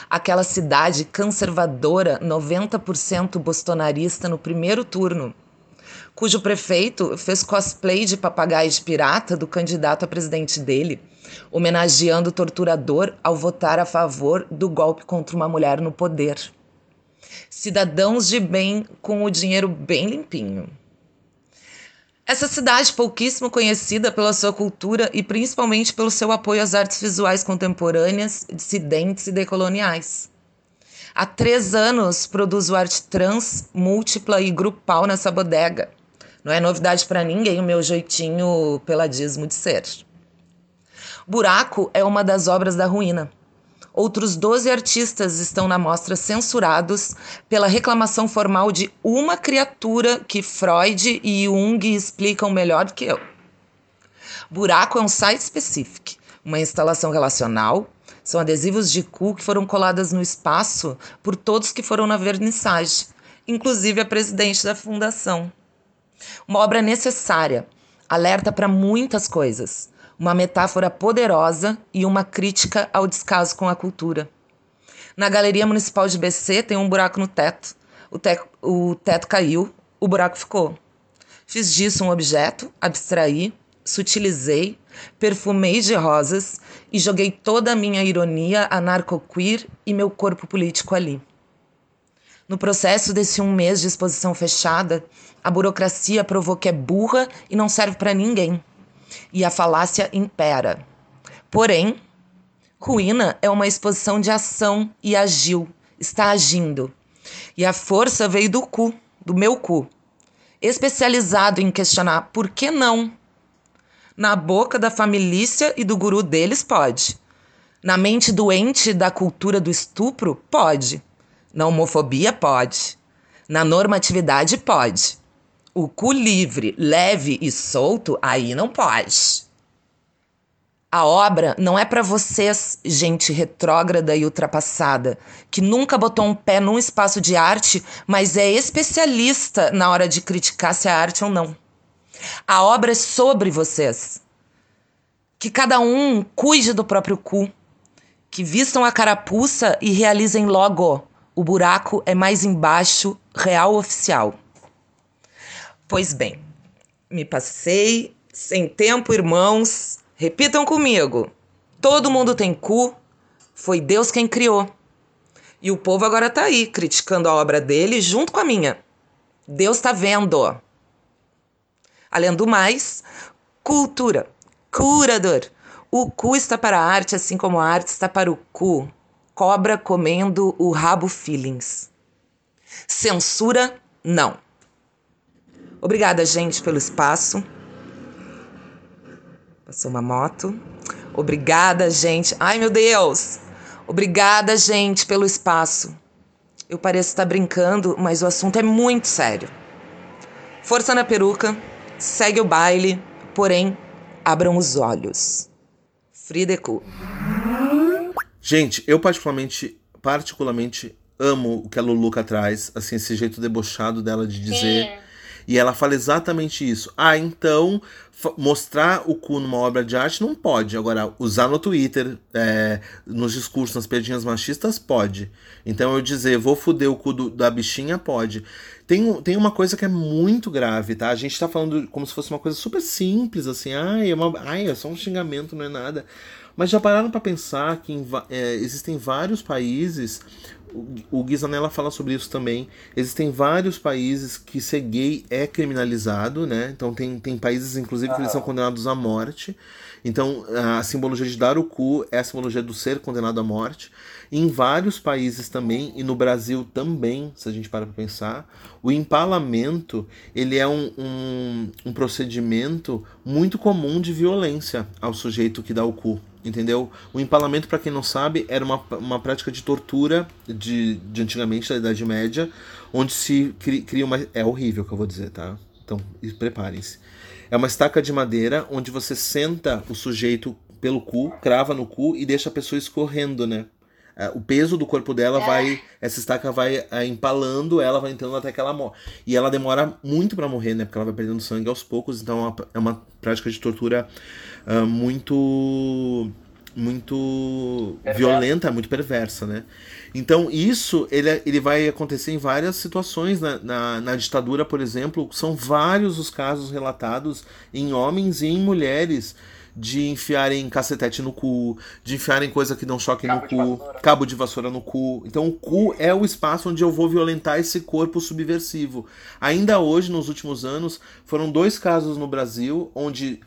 Aquela cidade conservadora, 90% bostonarista no primeiro turno, cujo prefeito fez cosplay de papagaio de pirata do candidato a presidente dele, homenageando o torturador ao votar a favor do golpe contra uma mulher no poder. Cidadãos de bem com o dinheiro bem limpinho. Essa cidade pouquíssimo conhecida pela sua cultura e principalmente pelo seu apoio às artes visuais contemporâneas, dissidentes e decoloniais. Há três anos produzo arte trans, múltipla e grupal nessa bodega. Não é novidade para ninguém o meu jeitinho peladismo de ser. Buraco é uma das obras da ruína. Outros 12 artistas estão na mostra censurados pela reclamação formal de uma criatura que Freud e Jung explicam melhor do que eu. Buraco é um site específico, uma instalação relacional. São adesivos de cu que foram coladas no espaço por todos que foram na vernissage, inclusive a presidente da fundação. Uma obra necessária, alerta para muitas coisas uma metáfora poderosa e uma crítica ao descaso com a cultura. Na Galeria Municipal de BC tem um buraco no teto. O, te o teto caiu, o buraco ficou. Fiz disso um objeto, abstraí, sutilizei, perfumei de rosas e joguei toda a minha ironia anarco-queer e meu corpo político ali. No processo desse um mês de exposição fechada, a burocracia provou que é burra e não serve para ninguém e a falácia impera. Porém, ruína é uma exposição de ação e agiu, está agindo. E a força veio do cu, do meu cu, especializado em questionar por que não. Na boca da família e do guru deles, pode. Na mente doente da cultura do estupro, pode. Na homofobia, pode. Na normatividade, pode. O cu livre, leve e solto, aí não pode. A obra não é para vocês, gente retrógrada e ultrapassada, que nunca botou um pé num espaço de arte, mas é especialista na hora de criticar se é arte ou não. A obra é sobre vocês. Que cada um cuide do próprio cu. Que vistam a carapuça e realizem logo. O buraco é mais embaixo, real oficial. Pois bem, me passei, sem tempo, irmãos. Repitam comigo. Todo mundo tem cu, foi Deus quem criou. E o povo agora tá aí, criticando a obra dele junto com a minha. Deus tá vendo. Além do mais, cultura, curador. O cu está para a arte, assim como a arte está para o cu. Cobra comendo o rabo feelings. Censura, não. Obrigada, gente, pelo espaço. Passou uma moto. Obrigada, gente. Ai, meu Deus! Obrigada, gente, pelo espaço. Eu pareço estar brincando, mas o assunto é muito sério. Força na peruca, segue o baile, porém, abram os olhos. Frideku. Gente, eu particularmente, particularmente amo o que a Luluca traz, assim, esse jeito debochado dela de dizer. Sim e ela fala exatamente isso. Ah, então mostrar o cu numa obra de arte não pode. Agora, usar no Twitter, é, nos discursos, nas piadinhas machistas, pode. Então eu dizer, vou fuder o cu do, da bichinha, pode. Tem, tem uma coisa que é muito grave, tá? A gente tá falando como se fosse uma coisa super simples, assim, ai, é, uma, ai, é só um xingamento, não é nada. Mas já pararam para pensar que em, é, existem vários países o Guizanella fala sobre isso também. Existem vários países que ser gay é criminalizado, né? Então tem, tem países, inclusive, que eles são condenados à morte. Então a simbologia de dar o cu é a simbologia do ser condenado à morte. Em vários países também, e no Brasil também, se a gente para para pensar, o empalamento ele é um, um, um procedimento muito comum de violência ao sujeito que dá o cu entendeu? O empalamento, para quem não sabe, era uma, uma prática de tortura de, de antigamente, da Idade Média, onde se cria uma. É horrível que eu vou dizer, tá? Então, preparem-se. É uma estaca de madeira onde você senta o sujeito pelo cu, crava no cu e deixa a pessoa escorrendo, né? é, o peso do corpo dela vai. Essa estaca vai é, empalando ela, vai entrando até que ela morre. E ela demora muito pra morrer, né? Porque ela vai perdendo sangue aos poucos, então é uma, é prática de tortura ah, muito. Muito violenta, muito perversa, né? Então, isso ele, ele vai acontecer em várias situações. Na, na, na ditadura, por exemplo, são vários os casos relatados em homens e em mulheres de enfiarem cacetete no cu, de enfiarem coisa que não choque no cu, cabo de vassoura no cu. Então o cu é o espaço onde eu vou violentar esse corpo subversivo. Ainda hoje, nos últimos anos, foram dois casos no Brasil onde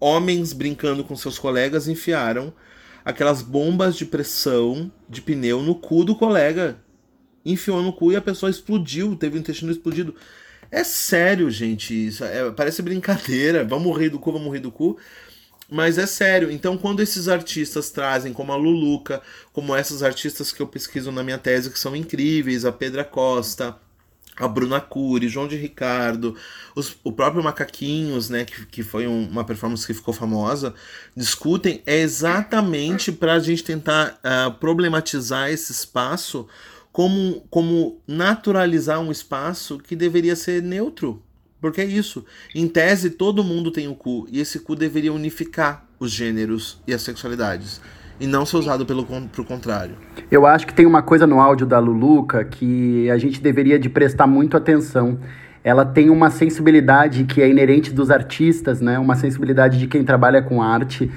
homens brincando com seus colegas enfiaram aquelas bombas de pressão de pneu no cu do colega. Enfiou no cu e a pessoa explodiu, teve o intestino explodido. É sério, gente. Isso é- parece brincadeira. Vamos morrer do cu, vamos morrer do cu. Mas é sério. Então, quando esses artistas trazem, como a Luluca, como essas artistas que eu pesquiso na minha tese, que são incríveis, a Pedra Costa, a Bruna Cury, João de Ricardo, os- o próprio Macaquinhos, né, que, que foi um- uma performance que ficou famosa, discutem, é exatamente para a gente tentar ah, problematizar esse espaço como, como naturalizar um espaço que deveria ser neutro. Porque é isso. Em tese, todo mundo tem o cu. E esse cu deveria unificar os gêneros e as sexualidades. E não ser usado pelo pro contrário. Eu acho que tem uma coisa no áudio da Luluca que a gente deveria de prestar muito atenção. Ela tem uma sensibilidade que é inerente dos artistas, né? Uma sensibilidade de quem trabalha com arte.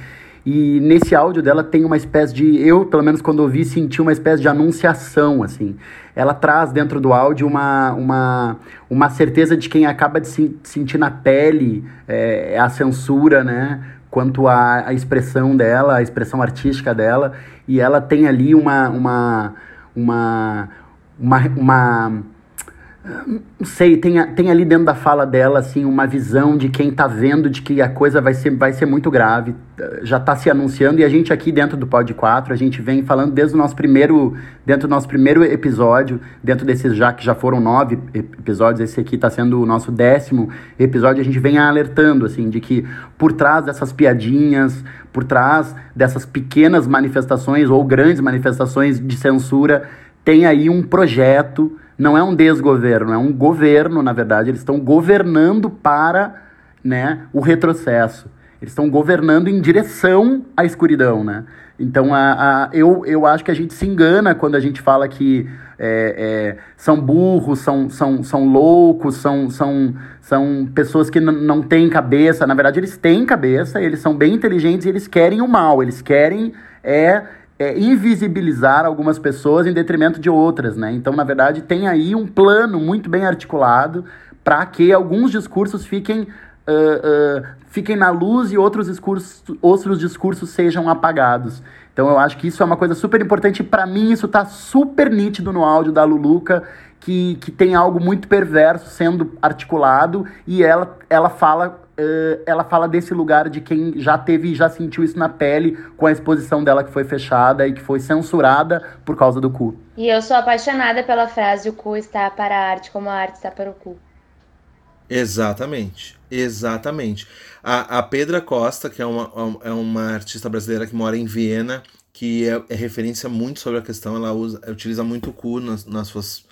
E nesse áudio dela tem uma espécie de, eu pelo menos quando ouvi senti uma espécie de anunciação, assim. Ela traz dentro do áudio uma, uma, uma certeza de quem acaba de se, sentir na pele é, a censura, né? Quanto à, à expressão dela, a expressão artística dela. E ela tem ali uma, uma, uma, uma, uma não sei, tem, tem ali dentro da fala dela, assim, uma visão de quem tá vendo de que a coisa vai ser, vai ser muito grave, já tá se anunciando, e a gente aqui dentro do Pod 4, a gente vem falando desde o nosso primeiro, dentro do nosso primeiro episódio, dentro desses já, que já foram nove ep- episódios, esse aqui tá sendo o nosso décimo episódio, a gente vem alertando, assim, de que por trás dessas piadinhas, por trás dessas pequenas manifestações ou grandes manifestações de censura, tem aí um projeto, não é um desgoverno, é um governo, na verdade, eles estão governando para né, o retrocesso. Eles estão governando em direção à escuridão, né? Então, a, a- eu, eu acho que a gente se engana quando a gente fala que é, é, são burros, são, são, são loucos, são, são, são pessoas que não têm cabeça. Na verdade, eles têm cabeça, eles são bem inteligentes e eles querem o mal. Eles querem é, é, invisibilizar algumas pessoas em detrimento de outras, né? Então, na verdade, tem aí um plano muito bem articulado para que alguns discursos fiquem ah, ah, fiquem na luz e outros discursos, outros discursos sejam apagados. Então eu acho que isso é uma coisa super importante para mim isso tá super nítido no áudio da Luluca, que, que tem algo muito perverso sendo articulado e ela, ela fala eh, ela fala desse lugar de quem já teve já sentiu isso na pele com a exposição dela que foi fechada e que foi censurada por causa do cu. E eu sou apaixonada pela frase: o cu está para a arte como a arte está para o cu. Exatamente, exatamente. A, a Pedra Costa, que é uma, é uma artista brasileira que mora em Viena, que é, é referência muito sobre a questão, ela usa, utiliza muito o cu nas, nas suas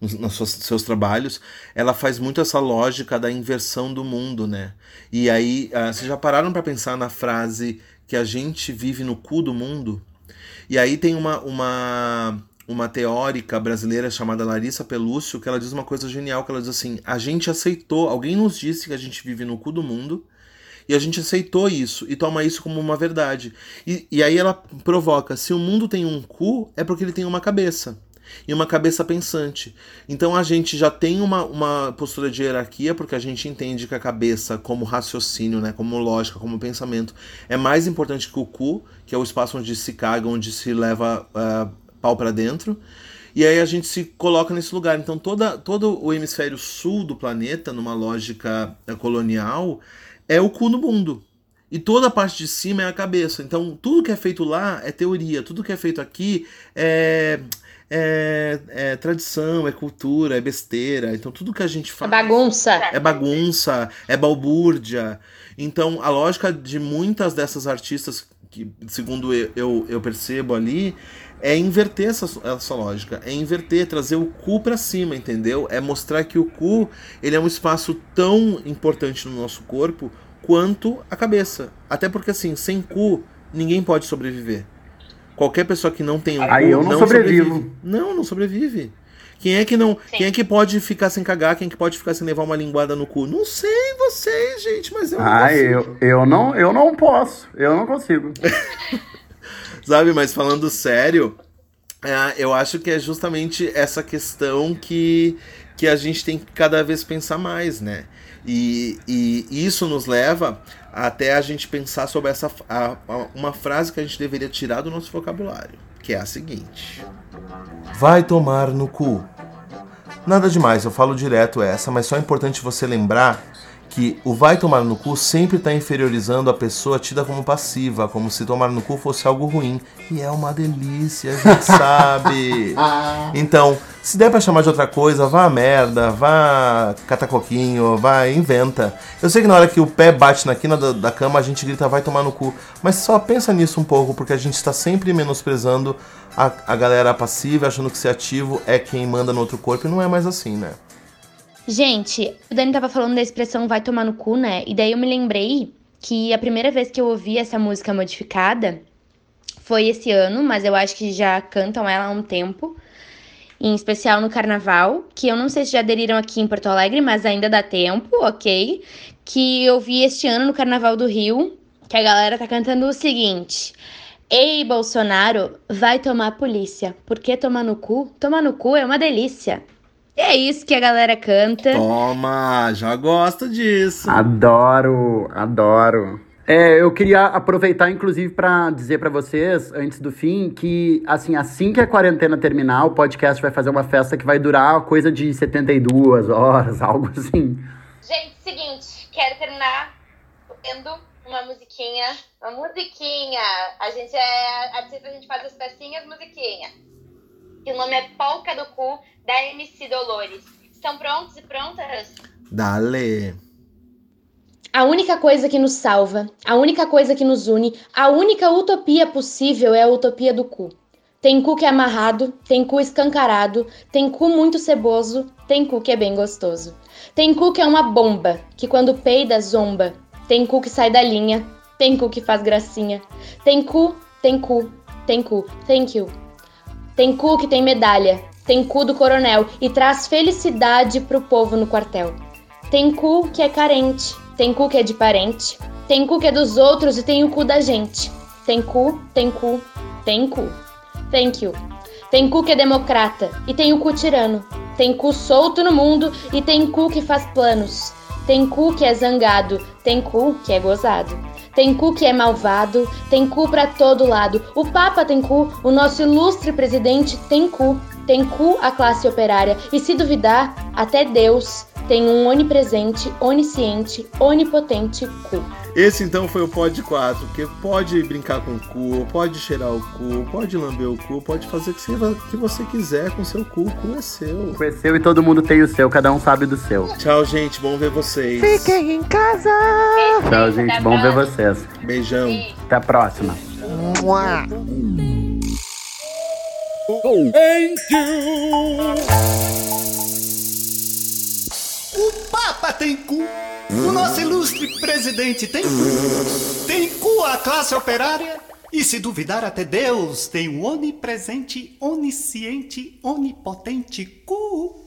nos, nos seus, seus trabalhos, ela faz muito essa lógica da inversão do mundo, né? E aí, ah, vocês já pararam para pensar na frase que a gente vive no cu do mundo? E aí tem uma, uma, uma teórica brasileira chamada Larissa Pelúcio que ela diz uma coisa genial, que ela diz assim, a gente aceitou, alguém nos disse que a gente vive no cu do mundo, e a gente aceitou isso e toma isso como uma verdade. E, e aí ela provoca, se o mundo tem um cu, é porque ele tem uma cabeça. E uma cabeça pensante. Então a gente já tem uma, uma postura de hierarquia, porque a gente entende que a cabeça, como raciocínio, né, como lógica, como pensamento, é mais importante que o cu, que é o espaço onde se caga, onde se leva ah, pau para dentro. E aí a gente se coloca nesse lugar. Então toda, todo o hemisfério sul do planeta, numa lógica eh, colonial, é o cu no mundo. E toda a parte de cima é a cabeça. Então tudo que é feito lá é teoria, tudo que é feito aqui é, é, é tradição, é cultura, é besteira. Então tudo que a gente É faz bagunça. é bagunça, é balbúrdia. Então, a lógica de muitas dessas artistas que segundo eu, eu, eu percebo ali, é inverter essa, essa lógica. É inverter, trazer o cu pra cima, entendeu? É mostrar que o cu ele é um espaço tão importante no nosso corpo quanto a cabeça. Até porque, assim, sem cu, ninguém pode sobreviver. Qualquer pessoa que não tem um Aí eu não sobrevivo. sobrevive. Não, não sobrevive. Quem é que não. Quem é que pode ficar sem cagar? Quem é que pode ficar sem levar uma linguada no cu? Não sei vocês, gente, mas eu não Ah, consigo. eu, eu, não, eu não posso. Eu não consigo. <laughs> Sabe, mas falando sério, é, eu acho que é justamente essa questão que, que a gente tem que cada vez pensar mais, né? E, e isso nos leva até a gente pensar sobre essa a- a- uma frase que a gente deveria tirar do nosso vocabulário, que é a seguinte: Vai tomar no cu. Nada demais, eu falo direto essa, mas só é importante você lembrar que o vai tomar no cu sempre está inferiorizando a pessoa tida como passiva, como se tomar no cu fosse algo ruim. E é uma delícia, a gente <laughs> sabe. Então, se der pra chamar de outra coisa, vá a merda, vá catar coquinho, vá, inventa. Eu sei que na hora que o pé bate na quina da, da cama, a gente grita vai tomar no cu. Mas só pensa nisso um pouco, porque a gente está sempre menosprezando a, a galera passiva, achando que ser ativo é quem manda no outro corpo, e não é mais assim, né? Gente, o Dani tava falando da expressão vai tomar no cu, né? E daí eu me lembrei que a primeira vez que eu ouvi essa música modificada foi esse ano, mas eu acho que já cantam ela há um tempo. Em especial no carnaval, que eu não sei se já aderiram aqui em Porto Alegre, mas ainda dá tempo, ok? Que eu vi este ano no Carnaval do Rio, que a galera tá cantando o seguinte: Ei, Bolsonaro, vai tomar polícia. Porque tomar no cu? Tomar no cu é uma delícia. E é isso que a galera canta. Toma, já gosta disso. Adoro, adoro. É, eu queria aproveitar, inclusive, pra dizer pra vocês, antes do fim, que assim, assim que a quarentena terminar, o podcast vai fazer uma festa que vai durar coisa de 72 horas, <laughs> algo assim. Gente, seguinte, quero terminar tendo uma musiquinha. Uma musiquinha. A gente é artista, a gente faz as pecinhas, musiquinha. E o nome é Polca do Cu, da MC Dolores. Estão prontos e prontas? Dale. A única coisa que nos salva, a única coisa que nos une, a única utopia possível é a utopia do cu. Tem cu que é amarrado, tem cu escancarado, tem cu muito ceboso, tem cu que é bem gostoso. Tem cu que é uma bomba, que quando peida zomba. Tem cu que sai da linha, tem cu que faz gracinha. Tem cu, tem cu, tem cu, thank you. Tem cu que tem medalha, tem cu do coronel e traz felicidade pro povo no quartel. Tem cu que é carente, tem cu que é de parente, tem cu que é dos outros e tem o cu da gente. Tem cu, tem cu, tem cu. Thank you. Tem cu que é democrata e tem o cu tirano. Tem cu solto no mundo e tem cu que faz planos. Tem cu que é zangado, tem cu que é gozado. Tem cu que é malvado, tem cu pra todo lado. O Papa tem cu, o nosso ilustre presidente tem cu. Tem cu a classe operária e se duvidar, até Deus tem um onipresente, onisciente, onipotente cu. Esse então foi o Pod 4, que pode brincar com o cu, pode cheirar o cu, pode lamber o cu, pode fazer o que você, que você quiser com seu cu, o cu é seu. Conheceu e todo mundo tem o seu, cada um sabe do seu. Tchau, gente, bom ver vocês. Fiquem em casa! Tchau, gente, bom ver vocês. Beijão. Até a próxima. Mua. O Papa tem cu. O nosso ilustre presidente tem cu. Tem cu a classe operária. E se duvidar até Deus, tem um onipresente, onisciente, onipotente cu.